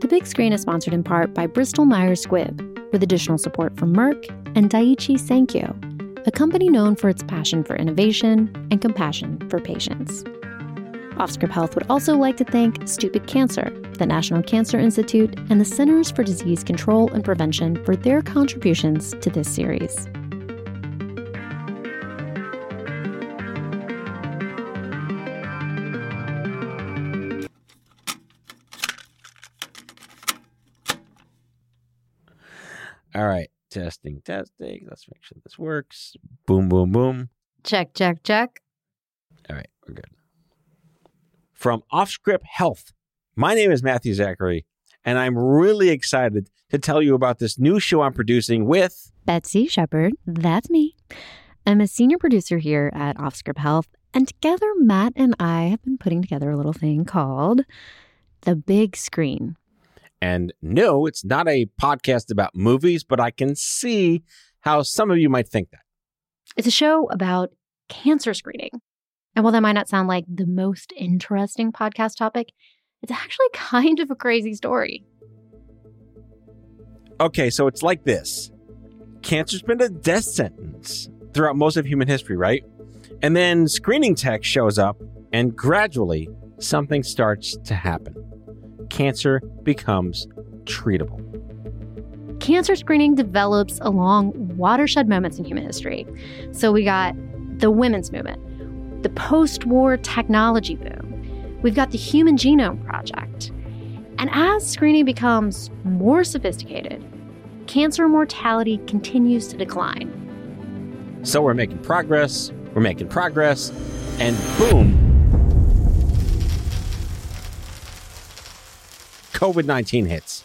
The Big Screen is sponsored in part by Bristol Myers Squibb, with additional support from Merck and Daiichi Sankyo, a company known for its passion for innovation and compassion for patients. Offscript Health would also like to thank Stupid Cancer, the National Cancer Institute, and the Centers for Disease Control and Prevention for their contributions to this series. Testing, testing. Let's make sure this works. Boom, boom, boom. Check, check, check. All right. We're good. From Offscript Health, my name is Matthew Zachary, and I'm really excited to tell you about this new show I'm producing with Betsy Shepard, that's me. I'm a senior producer here at Offscript Health, and together Matt and I have been putting together a little thing called The Big Screen. And no, it's not a podcast about movies, but I can see how some of you might think that. It's a show about cancer screening. And while that might not sound like the most interesting podcast topic, it's actually kind of a crazy story. Okay, so it's like this cancer's been a death sentence throughout most of human history, right? And then screening tech shows up, and gradually something starts to happen. Cancer becomes treatable. Cancer screening develops along watershed moments in human history. So we got the women's movement, the post war technology boom, we've got the Human Genome Project. And as screening becomes more sophisticated, cancer mortality continues to decline. So we're making progress, we're making progress, and boom, COVID 19 hits.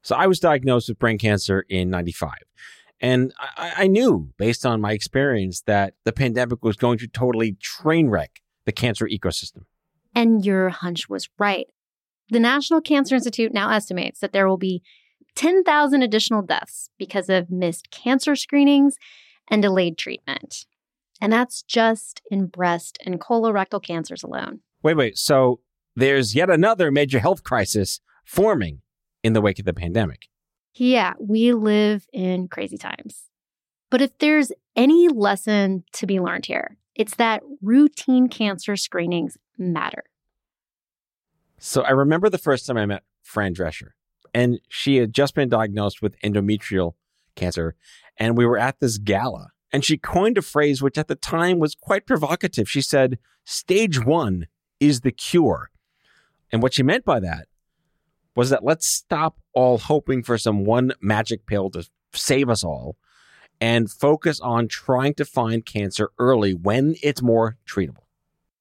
So I was diagnosed with brain cancer in 95. And I, I, knew, based on my experience, that the pandemic was going to totally train wreck the cancer ecosystem. And your hunch was right. The National Cancer Institute now estimates that there will be 10,000 additional deaths because of missed cancer screenings and delayed treatment. And that's just in breast and colorectal cancers alone. Wait, wait. So there's yet another major health crisis forming in the wake of the pandemic. Yeah, we live in crazy times. But if there's any lesson to be learned here, it's that routine cancer screenings matter. So I remember the first time I met Fran Drescher, and she had just been diagnosed with endometrial cancer. And we were at this gala, and she coined a phrase which at the time was quite provocative. She said, Stage one is the cure. And what she meant by that was that let's stop all hoping for some one magic pill to save us all and focus on trying to find cancer early when it's more treatable.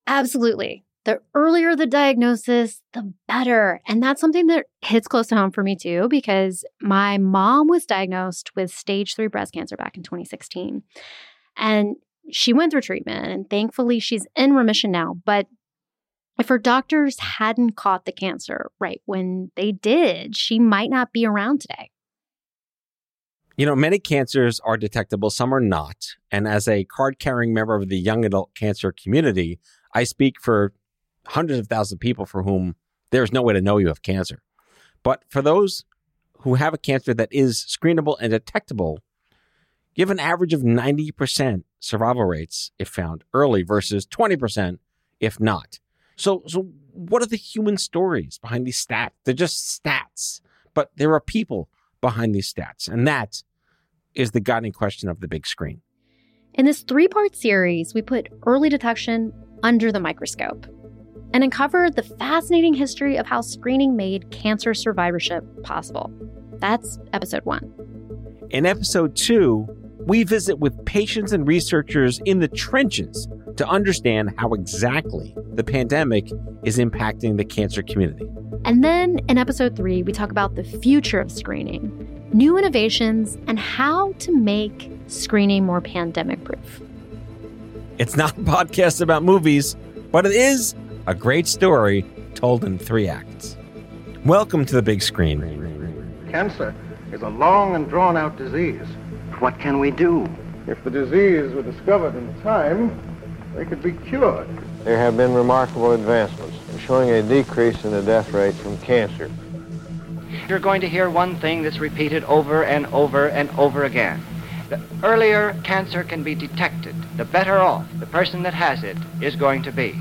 Absolutely. The earlier the diagnosis, the better. And that's something that hits close to home for me too, because my mom was diagnosed with stage three breast cancer back in 2016. And she went through treatment, and thankfully she's in remission now. But if her doctors hadn't caught the cancer right when they did, she might not be around today. You know, many cancers are detectable, some are not. And as a card carrying member of the young adult cancer community, I speak for hundreds of thousands of people for whom there's no way to know you have cancer. But for those who have a cancer that is screenable and detectable, have an average of 90% survival rates if found early versus 20% if not. So, so what are the human stories behind these stats? They're just stats, but there are people behind these stats, and that is the guiding question of the big screen. In this three part series, we put early detection under the microscope and uncover the fascinating history of how screening made cancer survivorship possible. That's episode one. In episode two, we visit with patients and researchers in the trenches to understand how exactly the pandemic is impacting the cancer community. And then in episode three, we talk about the future of screening, new innovations, and how to make screening more pandemic proof. It's not a podcast about movies, but it is a great story told in three acts. Welcome to the big screen. Cancer is a long and drawn out disease. What can we do? If the disease were discovered in time, they could be cured. there have been remarkable advancements showing a decrease in the death rate from cancer. You're going to hear one thing that's repeated over and over and over again. The earlier cancer can be detected, the better off the person that has it is going to be.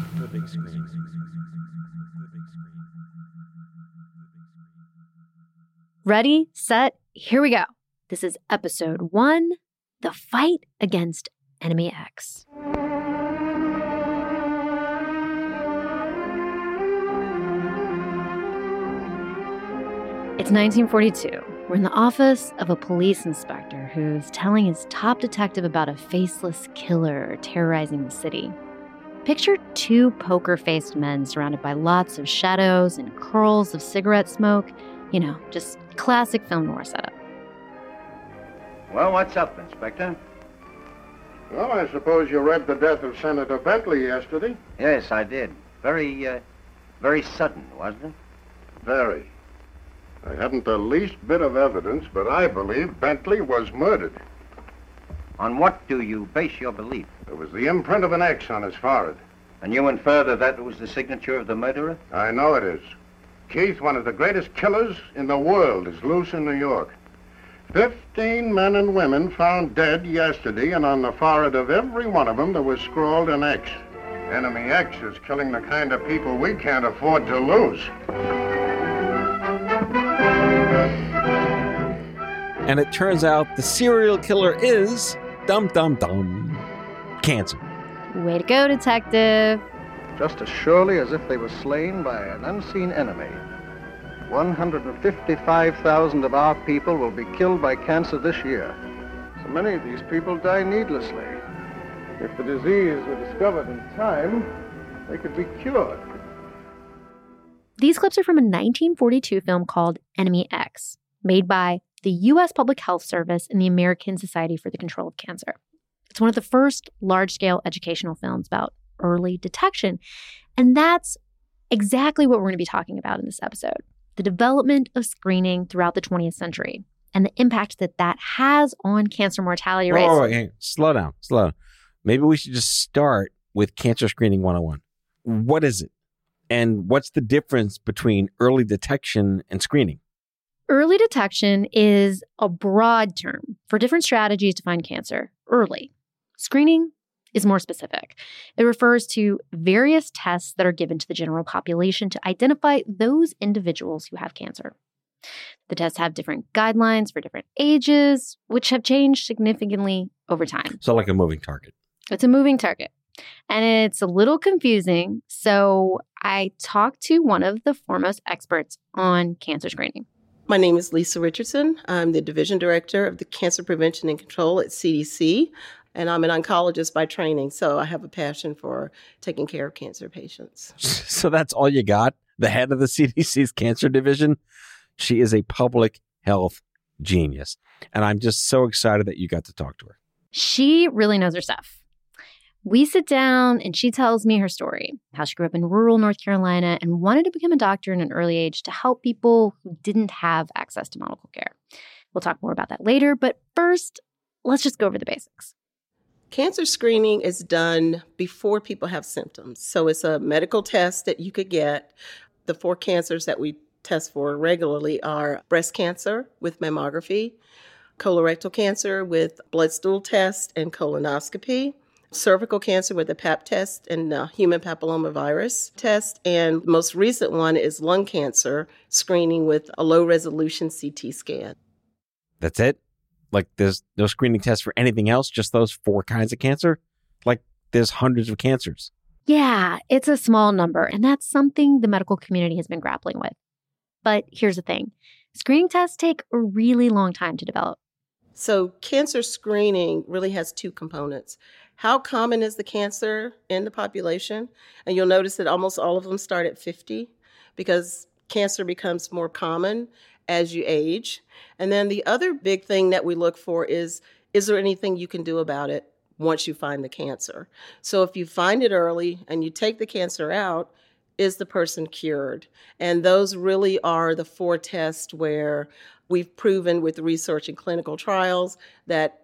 Ready, set, here we go. This is episode one The Fight Against Enemy X. It's 1942. We're in the office of a police inspector who's telling his top detective about a faceless killer terrorizing the city. Picture two poker faced men surrounded by lots of shadows and curls of cigarette smoke. You know, just classic film noir setup. Well, what's up, Inspector? Well, I suppose you read the death of Senator Bentley yesterday. Yes, I did. Very, uh, very sudden, wasn't it? Very. I haven't the least bit of evidence, but I believe Bentley was murdered. On what do you base your belief? There was the imprint of an X on his forehead. And you infer that that was the signature of the murderer? I know it is. Keith, one of the greatest killers in the world, is loose in New York. Fifteen men and women found dead yesterday, and on the forehead of every one of them there was scrawled an X. Enemy X is killing the kind of people we can't afford to lose. And it turns out the serial killer is dum dum dum cancer. Way to go, detective. just as surely as if they were slain by an unseen enemy. 155,000 of our people will be killed by cancer this year. So many of these people die needlessly. If the disease were discovered in time, they could be cured. These clips are from a 1942 film called Enemy X, made by the U.S. Public Health Service and the American Society for the Control of Cancer. It's one of the first large scale educational films about early detection. And that's exactly what we're going to be talking about in this episode the development of screening throughout the 20th century and the impact that that has on cancer mortality rates. Oh, on. slow down, slow down. Maybe we should just start with cancer screening 101. What is it? And what's the difference between early detection and screening? Early detection is a broad term for different strategies to find cancer early. Screening is more specific. It refers to various tests that are given to the general population to identify those individuals who have cancer. The tests have different guidelines for different ages, which have changed significantly over time. So, like a moving target. It's a moving target. And it's a little confusing. So I talked to one of the foremost experts on cancer screening. My name is Lisa Richardson. I'm the Division Director of the Cancer Prevention and Control at CDC, and I'm an oncologist by training, so I have a passion for taking care of cancer patients. So that's all you got? The head of the CDC's cancer division? She is a public health genius. And I'm just so excited that you got to talk to her. She really knows her stuff. We sit down and she tells me her story how she grew up in rural North Carolina and wanted to become a doctor in an early age to help people who didn't have access to medical care. We'll talk more about that later, but first, let's just go over the basics. Cancer screening is done before people have symptoms. So it's a medical test that you could get. The four cancers that we test for regularly are breast cancer with mammography, colorectal cancer with blood stool test and colonoscopy, cervical cancer with a pap test and human papillomavirus test, and the most recent one is lung cancer screening with a low resolution CT scan. That's it? Like there's no screening test for anything else, just those four kinds of cancer? Like there's hundreds of cancers. Yeah, it's a small number, and that's something the medical community has been grappling with. But here's the thing screening tests take a really long time to develop. So, cancer screening really has two components. How common is the cancer in the population? And you'll notice that almost all of them start at 50 because cancer becomes more common as you age. And then the other big thing that we look for is is there anything you can do about it once you find the cancer? So if you find it early and you take the cancer out, is the person cured? And those really are the four tests where we've proven with research and clinical trials that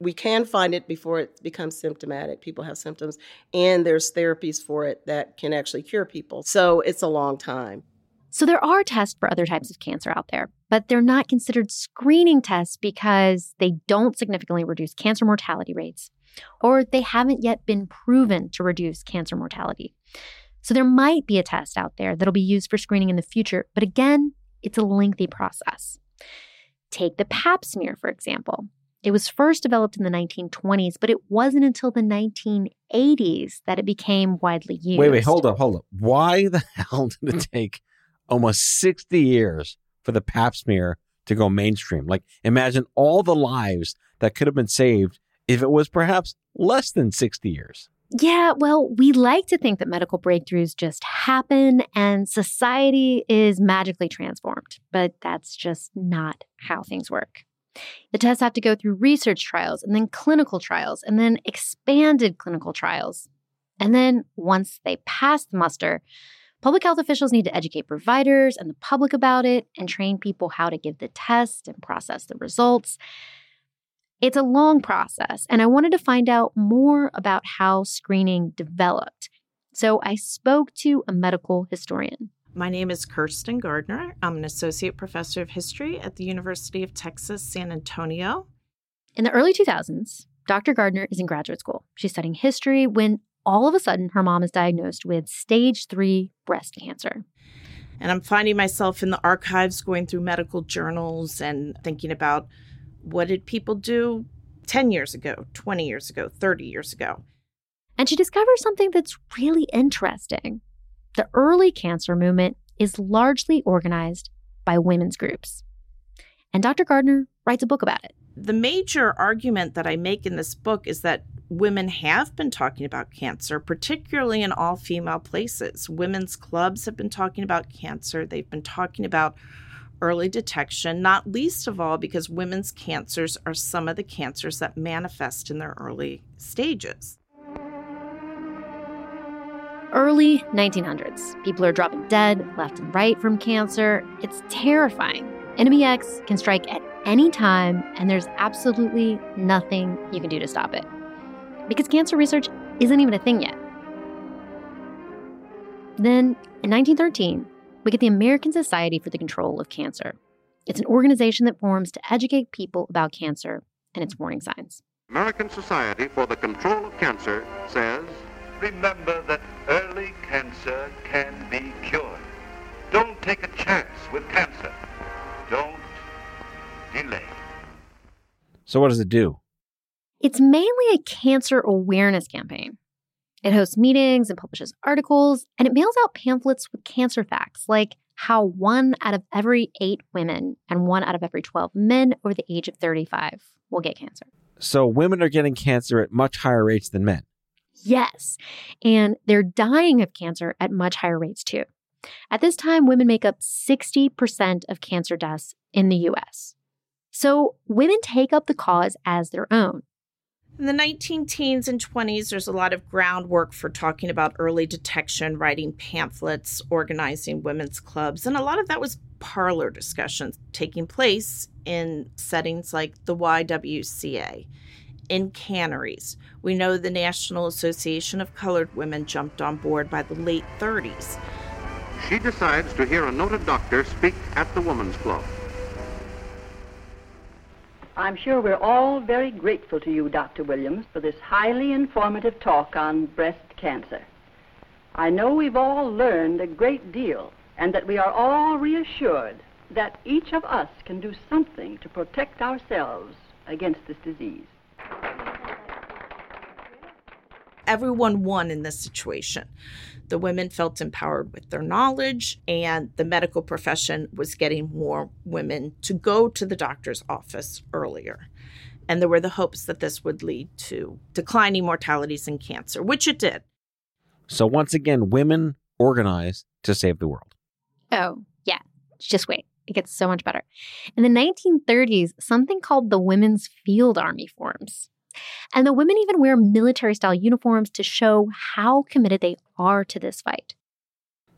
we can find it before it becomes symptomatic. People have symptoms, and there's therapies for it that can actually cure people. So it's a long time. So there are tests for other types of cancer out there, but they're not considered screening tests because they don't significantly reduce cancer mortality rates, or they haven't yet been proven to reduce cancer mortality. So there might be a test out there that'll be used for screening in the future, but again, it's a lengthy process. Take the pap smear, for example. It was first developed in the 1920s, but it wasn't until the 1980s that it became widely used. Wait, wait, hold up, hold up. Why the hell did it take almost 60 years for the pap smear to go mainstream? Like, imagine all the lives that could have been saved if it was perhaps less than 60 years. Yeah, well, we like to think that medical breakthroughs just happen and society is magically transformed, but that's just not how things work. The tests have to go through research trials and then clinical trials and then expanded clinical trials. And then once they pass the muster, public health officials need to educate providers and the public about it and train people how to give the test and process the results. It's a long process, and I wanted to find out more about how screening developed. So I spoke to a medical historian. My name is Kirsten Gardner. I'm an associate professor of history at the University of Texas, San Antonio. In the early 2000s, Dr. Gardner is in graduate school. She's studying history when all of a sudden her mom is diagnosed with stage three breast cancer. And I'm finding myself in the archives going through medical journals and thinking about what did people do 10 years ago, 20 years ago, 30 years ago? And she discovers something that's really interesting. The early cancer movement is largely organized by women's groups. And Dr. Gardner writes a book about it. The major argument that I make in this book is that women have been talking about cancer, particularly in all female places. Women's clubs have been talking about cancer, they've been talking about early detection, not least of all because women's cancers are some of the cancers that manifest in their early stages. Early 1900s, people are dropping dead left and right from cancer. It's terrifying. Enemy X can strike at any time, and there's absolutely nothing you can do to stop it. Because cancer research isn't even a thing yet. Then, in 1913, we get the American Society for the Control of Cancer. It's an organization that forms to educate people about cancer and its warning signs. American Society for the Control of Cancer says Remember that early cancer can be cured. Don't take a chance with cancer. Don't delay. So, what does it do? It's mainly a cancer awareness campaign. It hosts meetings and publishes articles, and it mails out pamphlets with cancer facts like how one out of every eight women and one out of every 12 men over the age of 35 will get cancer. So, women are getting cancer at much higher rates than men. Yes. And they're dying of cancer at much higher rates too. At this time, women make up 60% of cancer deaths in the US. So women take up the cause as their own. In the 19 teens and 20s, there's a lot of groundwork for talking about early detection, writing pamphlets, organizing women's clubs, and a lot of that was parlor discussions taking place in settings like the YWCA in canneries. We know the National Association of Colored Women jumped on board by the late 30s. She decides to hear a noted doctor speak at the Women's Club. I'm sure we're all very grateful to you, Dr. Williams, for this highly informative talk on breast cancer. I know we've all learned a great deal and that we are all reassured that each of us can do something to protect ourselves against this disease everyone won in this situation. The women felt empowered with their knowledge, and the medical profession was getting more women to go to the doctor's office earlier. And there were the hopes that this would lead to declining mortalities in cancer, which it did. So, once again, women organized to save the world. Oh, yeah. Just wait. It gets so much better. In the 1930s, something called the Women's Field Army forms. And the women even wear military style uniforms to show how committed they are to this fight.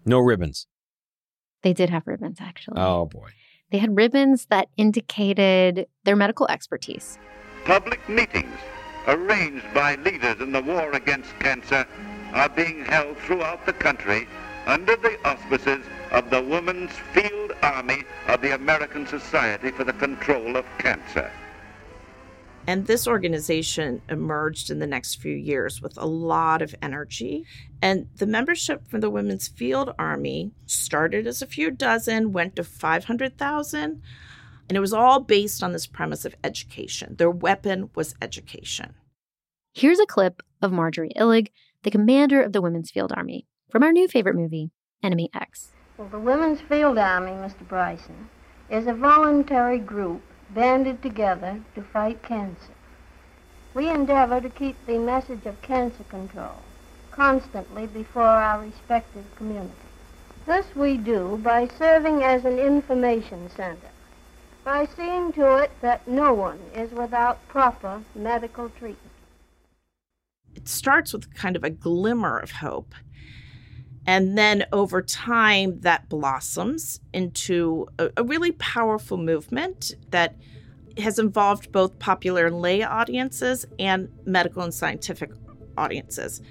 No ribbons. They did have ribbons, actually. Oh, boy. They had ribbons that indicated their medical expertise. public meetings arranged by leaders in the war against cancer are being held throughout the country under the auspices of the Women's Field Army of the American Society for the Control of Cancer. And this organization emerged in the next few years with a lot of energy. And the membership for the Women's Field Army started as a few dozen, went to 500,000. And it was all based on this premise of education. Their weapon was education. Here's a clip of Marjorie Illig, the commander of the Women's Field Army, from our new favorite movie, Enemy X. Well, the Women's Field Army, Mr. Bryson, is a voluntary group banded together to fight cancer. We endeavor to keep the message of cancer control constantly before our respective communities. This we do by serving as an information center, by seeing to it that no one is without proper medical treatment. It starts with kind of a glimmer of hope. And then over time, that blossoms into a, a, really powerful movement that has involved both popular and lay audiences and medical and scientific audiences.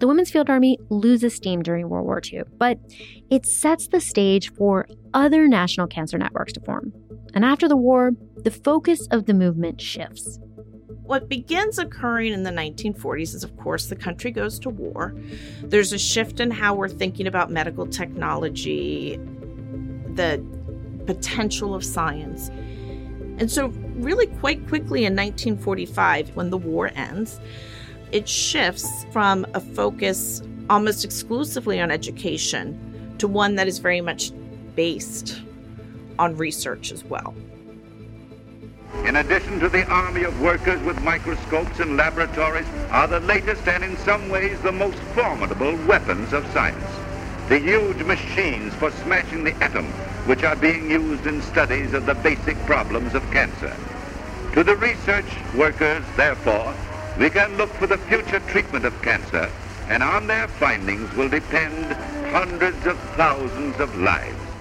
The Women's Field Army loses steam during World War II, but it sets the stage for other national cancer networks to form. And after the war, the focus of the movement shifts. What begins occurring in the 1940s is, of course, the country goes to war. There's a shift in how we're thinking about medical technology, the potential of science. And so, really, quite quickly in 1945, when the war ends, it shifts from a focus almost exclusively on education to one that is very much based on research as well. In addition to the army of workers with microscopes and laboratories are the latest and in some ways the most formidable weapons of science. The huge machines for smashing the atom, which are being used in studies of the basic problems of cancer. To the research workers, therefore, we can look for the future treatment of cancer, and on their findings will depend hundreds of thousands of lives.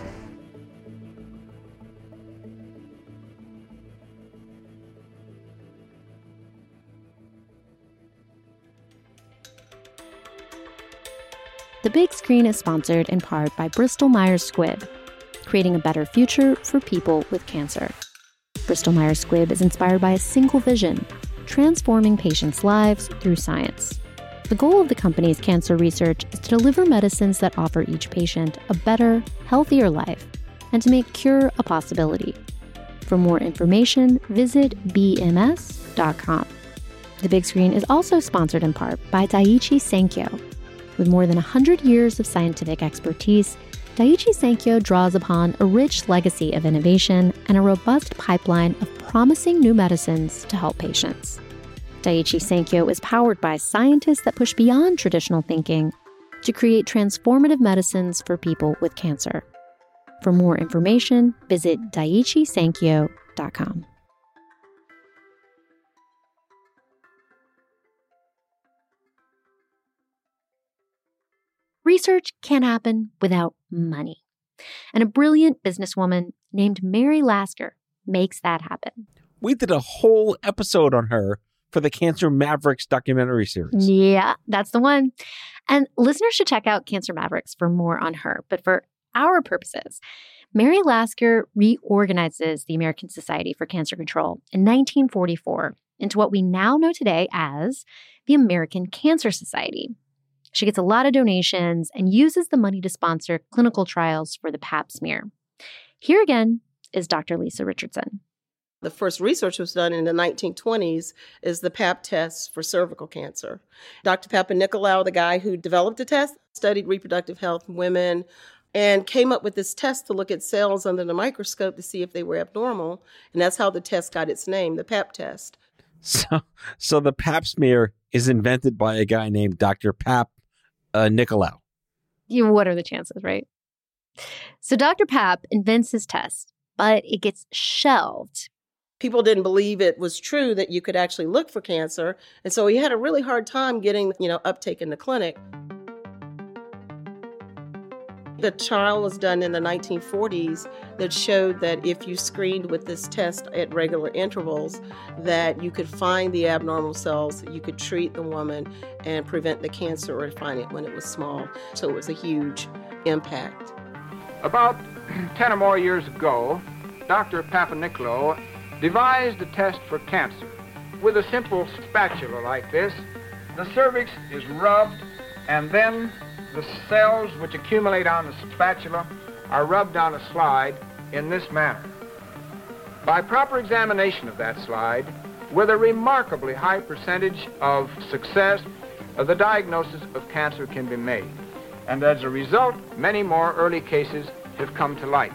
The big screen is sponsored in part by Bristol Myers Squibb, creating a better future for people with cancer. Bristol Myers Squibb is inspired by a single vision transforming patients' lives through science. The goal of the company's cancer research is to deliver medicines that offer each patient a better, healthier life and to make cure a possibility. For more information, visit bms.com. The big screen is also sponsored in part by Daiichi Sankyo, with more than 100 years of scientific expertise, Daiichi Sankyo draws upon a rich legacy of innovation and a robust pipeline of promising new medicines to help patients. Daiichi Sankyo is powered by scientists that push beyond traditional thinking to create transformative medicines for people with cancer. For more information, visit daiichisankyo.com. Research can't happen without money. And a brilliant businesswoman named Mary Lasker makes that happen. We did a whole episode on her for the Cancer Mavericks documentary series. Yeah, that's the one. And listeners should check out Cancer Mavericks for more on her. But for our purposes, Mary Lasker reorganizes the American Society for Cancer Control in 1944 into what we now know today as the American Cancer Society. She gets a lot of donations and uses the money to sponsor clinical trials for the pap smear. Here again is Dr. Lisa Richardson. The first research was done in the 1920s is the pap test for cervical cancer. Dr. Papanicolaou, the guy who developed the test, studied reproductive health in women and came up with this test to look at cells under the microscope to see if they were abnormal. And that's how the test got its name, the pap test. So, so the pap smear is invented by a guy named Dr. Pap uh, Nicolau. You, what are the chances, right? So Dr. Pap invents his test, but it gets shelved. People didn't believe it was true that you could actually look for cancer, and so he had a really hard time getting, you know, uptake in the clinic. The trial was done in the 1940s that showed that if you screened with this test at regular intervals, that you could find the abnormal cells, you could treat the woman and prevent the cancer or find it when it was small. So it was a huge impact. About 10 or more years ago, Dr. Papanicolaou devised a test for cancer. With a simple spatula like this, the cervix is rubbed and then the cells which accumulate on the spatula are rubbed on a slide in this manner. By proper examination of that slide, with a remarkably high percentage of success, uh, the diagnosis of cancer can be made. And as a result, many more early cases have come to light.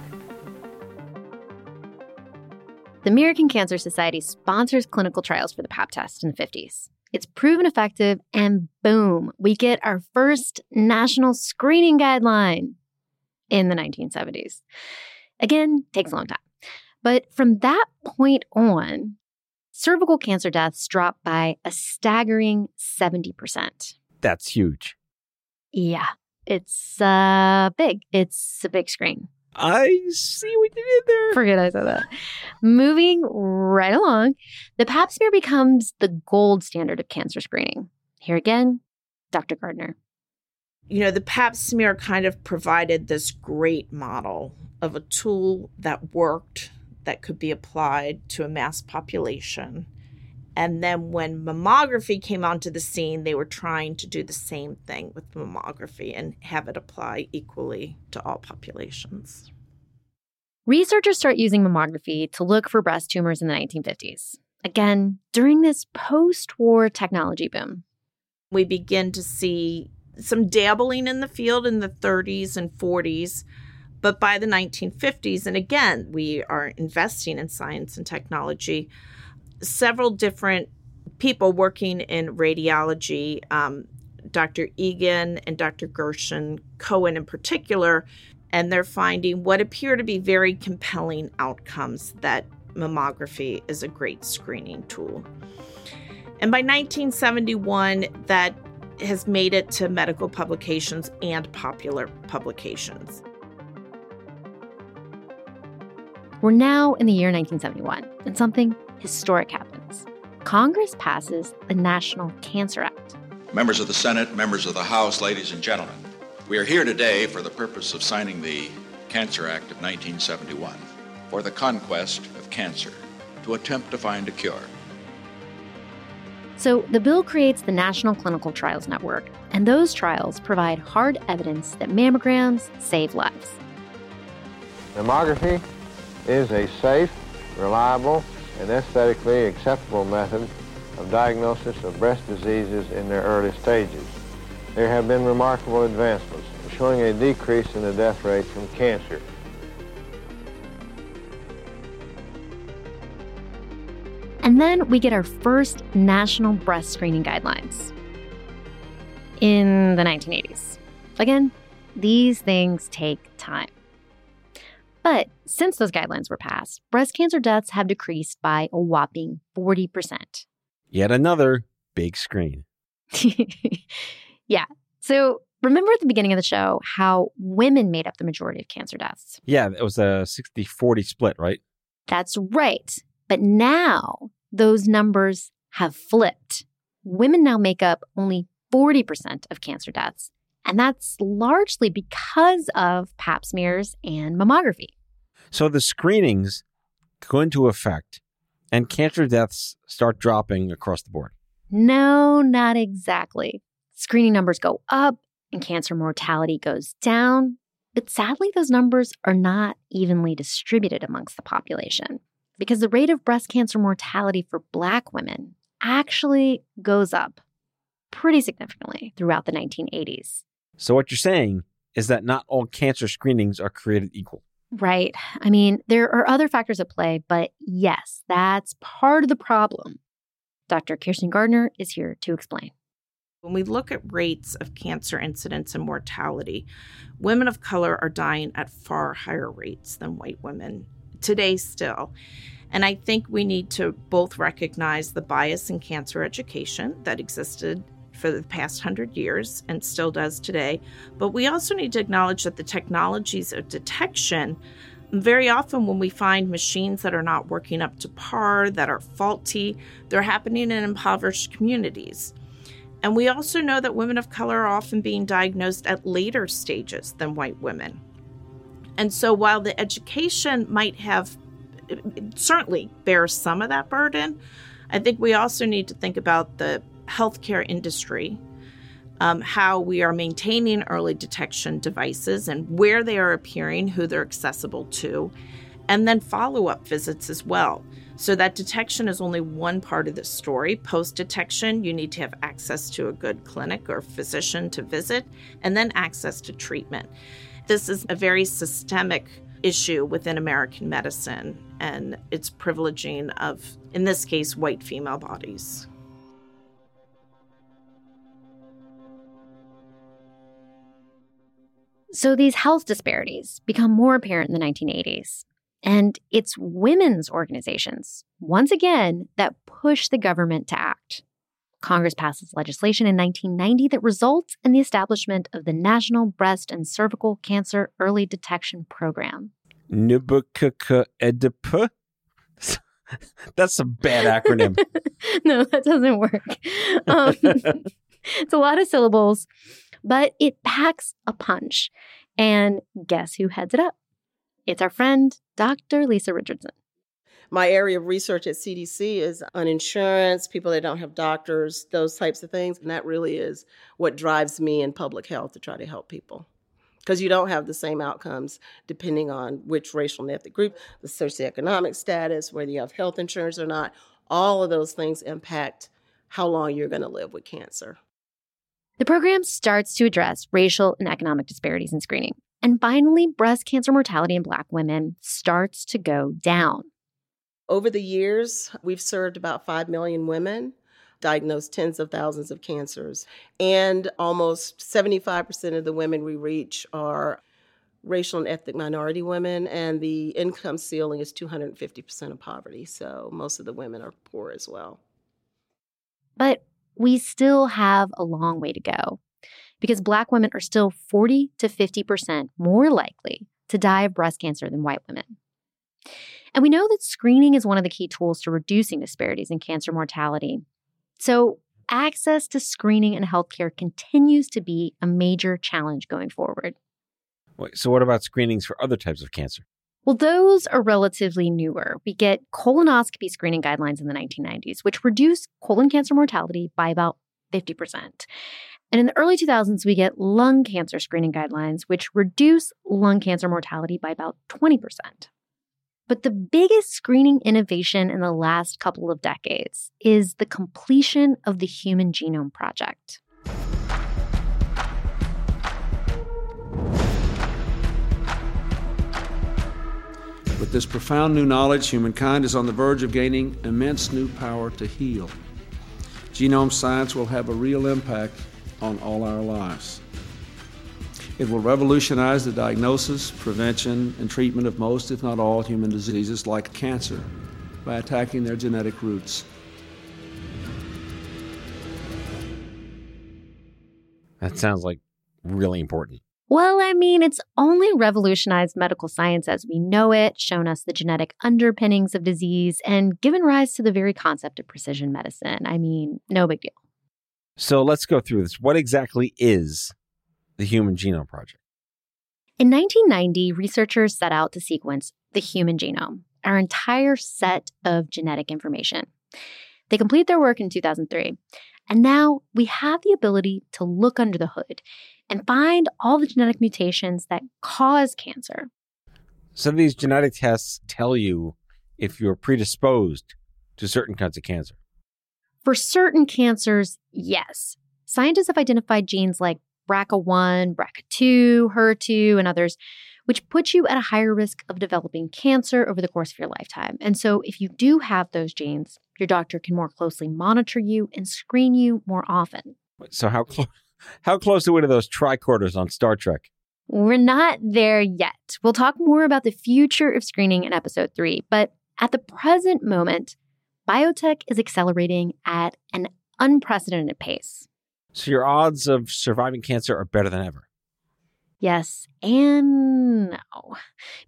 The American Cancer Society sponsors clinical trials for the PAP test in the 50s. It's proven effective, and boom, we get our first national screening guideline in the 1970s. Again, takes a long time. But from that point on, cervical cancer deaths dropped by a staggering 70%. That's huge. Yeah, it's uh, big. It's a big screen. I see what you did there. Forget I said that. Moving right along, the pap smear becomes the gold standard of cancer screening. Here again, Dr. Gardner. You know, the pap smear kind of provided this great model of a tool that worked, that could be applied to a mass population. And then when mammography came onto the scene, they were trying to do the same thing with mammography and have it apply equally to all populations. Researchers start using mammography to look for breast tumors in the 1950s. Again, during this post war technology boom. We begin to see some dabbling in the field in the 30s and 40s, but by the 1950s, and again, we are investing in science and technology several different people working in radiology, um, Dr. Egan and Dr. Gershon, Cohen in particular, and they're finding what appear to be very compelling outcomes that mammography is a great screening tool. And by 1971, that has made it to medical publications and popular publications. We're now in the year 1971, and something historic happens. Congress passes the National Cancer Act. Members of the Senate, members of the House, ladies and gentlemen, we are here today for the purpose of signing the Cancer Act of 1971 for the conquest of cancer to attempt to find a cure. So, the bill creates the National Clinical Trials Network, and those trials provide hard evidence that mammograms save lives. Mammography is a safe, reliable, an aesthetically acceptable method of diagnosis of breast diseases in their early stages. There have been remarkable advancements showing a decrease in the death rate from cancer. And then we get our first national breast screening guidelines in the 1980s. Again, these things take time. But since those guidelines were passed, breast cancer deaths have decreased by a whopping 40%. Yet another big screen. yeah. So remember at the beginning of the show how women made up the majority of cancer deaths? Yeah, it was a 60 40 split, right? That's right. But now those numbers have flipped. Women now make up only 40% of cancer deaths, and that's largely because of pap smears and mammography. So the screenings go into effect and cancer deaths start dropping across the board. No, not exactly. Screening numbers go up and cancer mortality goes down. But sadly, those numbers are not evenly distributed amongst the population because the rate of breast cancer mortality for Black women actually goes up pretty significantly throughout the 1980s. So, what you're saying is that not all cancer screenings are created equal. Right. I mean, there are other factors at play, but yes, that's part of the problem. Dr. Kirsten Gardner is here to explain. When we look at rates of cancer incidence and mortality, women of color are dying at far higher rates than white women today, still. And I think we need to both recognize the bias in cancer education that existed for the past hundred years and still does today. But we also need to acknowledge that the technologies of detection, very often when we find machines that are not working up to par, that are faulty, they're happening in impoverished communities. And we also know that women of color are often being diagnosed at later stages than white women. And so while the education might have certainly bears some of that burden, I think we also need to think about the healthcare industry, um, how we are maintaining early detection devices and where they are appearing, who they're accessible to, and then follow up visits as well. So, that detection is only one part of the story. Post detection, you need to have access to a good clinic or physician to visit, and then access to treatment. This is a very systemic issue within American medicine and its privileging of, in this case, white female bodies. So these health disparities become more apparent in the 1980s. And it's women's organizations, once again, that push the government to act. Congress passes legislation in 1990 that results in the establishment of the National Breast and Cervical Cancer Early Detection Program. That's a bad acronym. no, that doesn't work. Um, it's a lot of syllables, but it packs a punch. And guess who heads it up? It's our friend, Dr. Lisa Richardson. My area of research at CDC is on insurance, people that don't have doctors, those types of things. And that really is what drives me in public health to try to help people. Because you don't have the same outcomes depending on which racial and ethnic group, the socioeconomic status, whether you have health insurance or not. All of those things impact how long you're going to live with cancer. The program starts to address racial and economic disparities in screening. And finally, breast cancer mortality in Black women starts to go down. Over the years, we've served about 5 million women, diagnosed tens of thousands of cancers, and almost 75% of the women we reach are racial and ethnic minority women, and the income ceiling is 250% of poverty. So most of the women are poor as well. But we still have a long way to go because Black women are still 40 to 50% more likely to die of breast cancer than white women. And we know that screening is one of the key tools to reducing disparities in cancer mortality. So, access to screening and healthcare continues to be a major challenge going forward. Wait, so, what about screenings for other types of cancer? Well, those are relatively newer. We get colonoscopy screening guidelines in the 1990s, which reduce colon cancer mortality by about 50%. And in the early 2000s, we get lung cancer screening guidelines, which reduce lung cancer mortality by about 20%. But the biggest screening innovation in the last couple of decades is the completion of the Human Genome Project. With this profound new knowledge, humankind is on the verge of gaining immense new power to heal. Genome science will have a real impact on all our lives. It will revolutionize the diagnosis, prevention, and treatment of most, if not all, human diseases like cancer by attacking their genetic roots. That sounds like really important. Well, I mean, it's only revolutionized medical science as we know it, shown us the genetic underpinnings of disease, and given rise to the very concept of precision medicine. I mean, no big deal. So let's go through this. What exactly is the Human Genome Project? In 1990, researchers set out to sequence the human genome, our entire set of genetic information. They completed their work in 2003, and now we have the ability to look under the hood and find all the genetic mutations that cause cancer. So these genetic tests tell you if you're predisposed to certain kinds of cancer. For certain cancers, yes. Scientists have identified genes like BRCA1, BRCA2, HER2, and others, which put you at a higher risk of developing cancer over the course of your lifetime. And so, if you do have those genes, your doctor can more closely monitor you and screen you more often. So, how, clo- how close are we to those tricorders on Star Trek? We're not there yet. We'll talk more about the future of screening in episode three, but at the present moment, biotech is accelerating at an unprecedented pace. So your odds of surviving cancer are better than ever. Yes and no.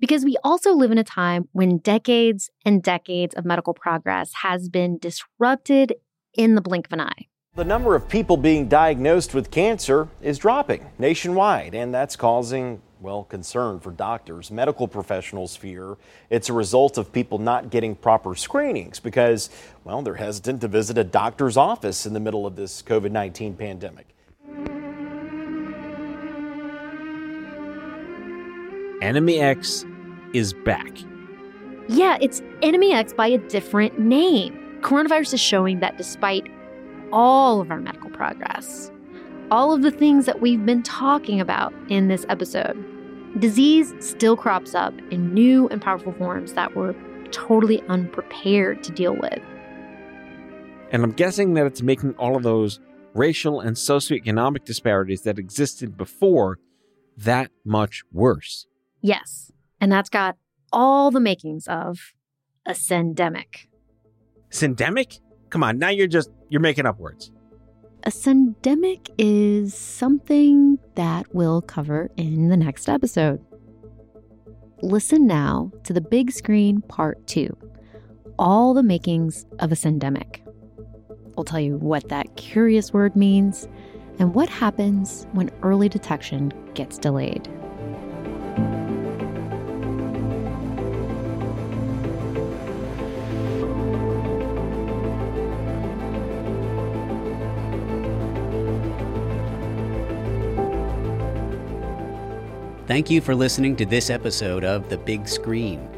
Because we also live in a time when decades and decades of medical progress has been disrupted in the blink of an eye. The number of people being diagnosed with cancer is dropping nationwide, and that's causing, well, concern for doctors. Medical professionals fear it's a result of people not getting proper screenings because, well, they're hesitant to visit a doctor's office in the middle of this COVID 19 pandemic. Enemy X is back. Yeah, it's Enemy X by a different name. Coronavirus is showing that despite all of our medical progress, all of the things that we've been talking about in this episode, disease still crops up in new and powerful forms that we're totally unprepared to deal with. And I'm guessing that it's making all of those racial and socioeconomic disparities that existed before that much worse. Yes, and that's got all the makings of a syndemic. Syndemic? Come on, now you're just you're making up words. A syndemic is something that we'll cover in the next episode. Listen now to the big screen part 2. All the makings of a syndemic. We'll tell you what that curious word means and what happens when early detection gets delayed. Thank you for listening to this episode of The Big Screen.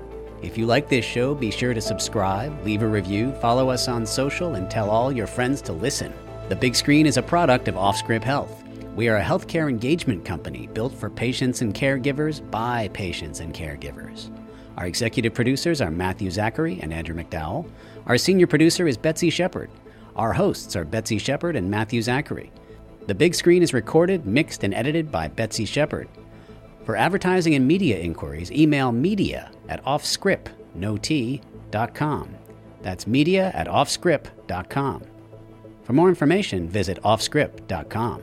If you like this show, be sure to subscribe, leave a review, follow us on social, and tell all your friends to listen. The Big Screen is a product of Offscript Health. We are a healthcare engagement company built for patients and caregivers by patients and caregivers. Our executive producers are Matthew Zachary and Andrew McDowell. Our senior producer is Betsy Shepard. Our hosts are Betsy Shepard and Matthew Zachary. The Big Screen is recorded, mixed, and edited by Betsy Shepard. For advertising and media inquiries, email media at offscript.com. That's media at offscript.com. For more information, visit offscript.com.